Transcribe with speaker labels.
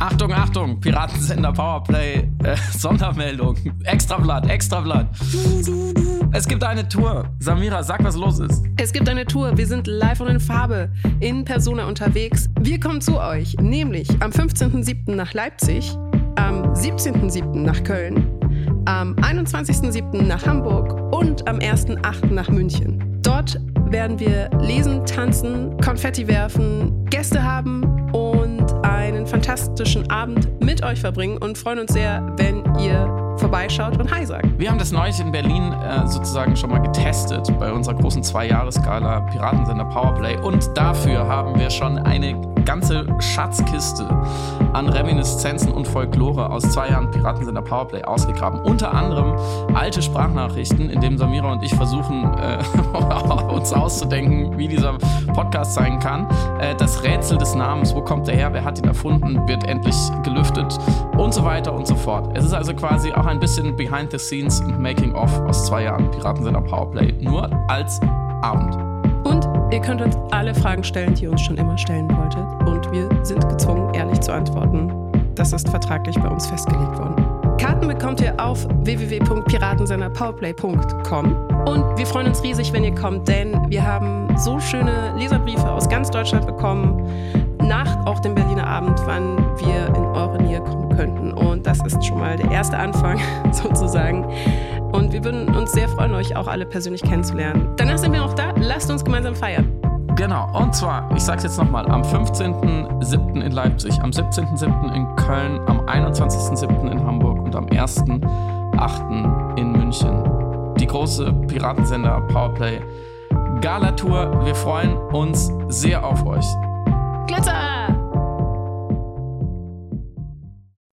Speaker 1: Achtung, Achtung, Piratensender Powerplay, äh, Sondermeldung, Extrablatt, Extrablatt. Es gibt eine Tour. Samira, sag, was los ist.
Speaker 2: Es gibt eine Tour. Wir sind live und in Farbe in Persona unterwegs. Wir kommen zu euch, nämlich am 15.07. nach Leipzig, am 17.07. nach Köln, am 21.07. nach Hamburg und am 1.08. nach München. Dort werden wir lesen, tanzen, Konfetti werfen, Gäste haben und einen fantastischen Abend mit euch verbringen und freuen uns sehr, wenn ihr vorbeischaut und Hi sagt.
Speaker 1: Wir haben das neulich in Berlin äh, sozusagen schon mal getestet bei unserer großen Zwei-Jahres-Skala Piratensender Powerplay und dafür haben wir schon eine ganze Schatzkiste an Reminiszenzen und Folklore aus zwei Jahren Piratensender Powerplay ausgegraben. Unter anderem alte Sprachnachrichten, in denen Samira und ich versuchen, äh, uns auszudenken, wie dieser Podcast sein kann. Äh, das Rätsel des Namens, wo kommt der her, wer hat ihn erfunden, wird endlich gelüftet und so weiter und so fort. Es ist also quasi auch ein bisschen Behind the Scenes und Making of aus zwei Jahren Piratensender Powerplay, nur als Abend.
Speaker 2: Und ihr könnt uns alle Fragen stellen, die ihr uns schon immer stellen wolltet. Und wir sind gezwungen, ehrlich zu antworten. Das ist vertraglich bei uns festgelegt worden. Karten bekommt ihr auf www.piratensenderpowerplay.com. Und wir freuen uns riesig, wenn ihr kommt, denn wir haben so schöne Leserbriefe aus ganz Deutschland bekommen, nach auch dem Berliner Abend, wann wir in eure Nähe kommen könnten. Und das ist schon mal der erste Anfang sozusagen. Und wir würden uns sehr freuen, euch auch alle persönlich kennenzulernen. Danach sind wir noch da. Lasst uns gemeinsam feiern.
Speaker 1: Genau, und zwar, ich sag's jetzt nochmal, am 15.07. in Leipzig, am 17.07. in Köln, am 21.07. in Hamburg und am 1.08. in München. Die große Piratensender Powerplay Gala Tour. Wir freuen uns sehr auf euch.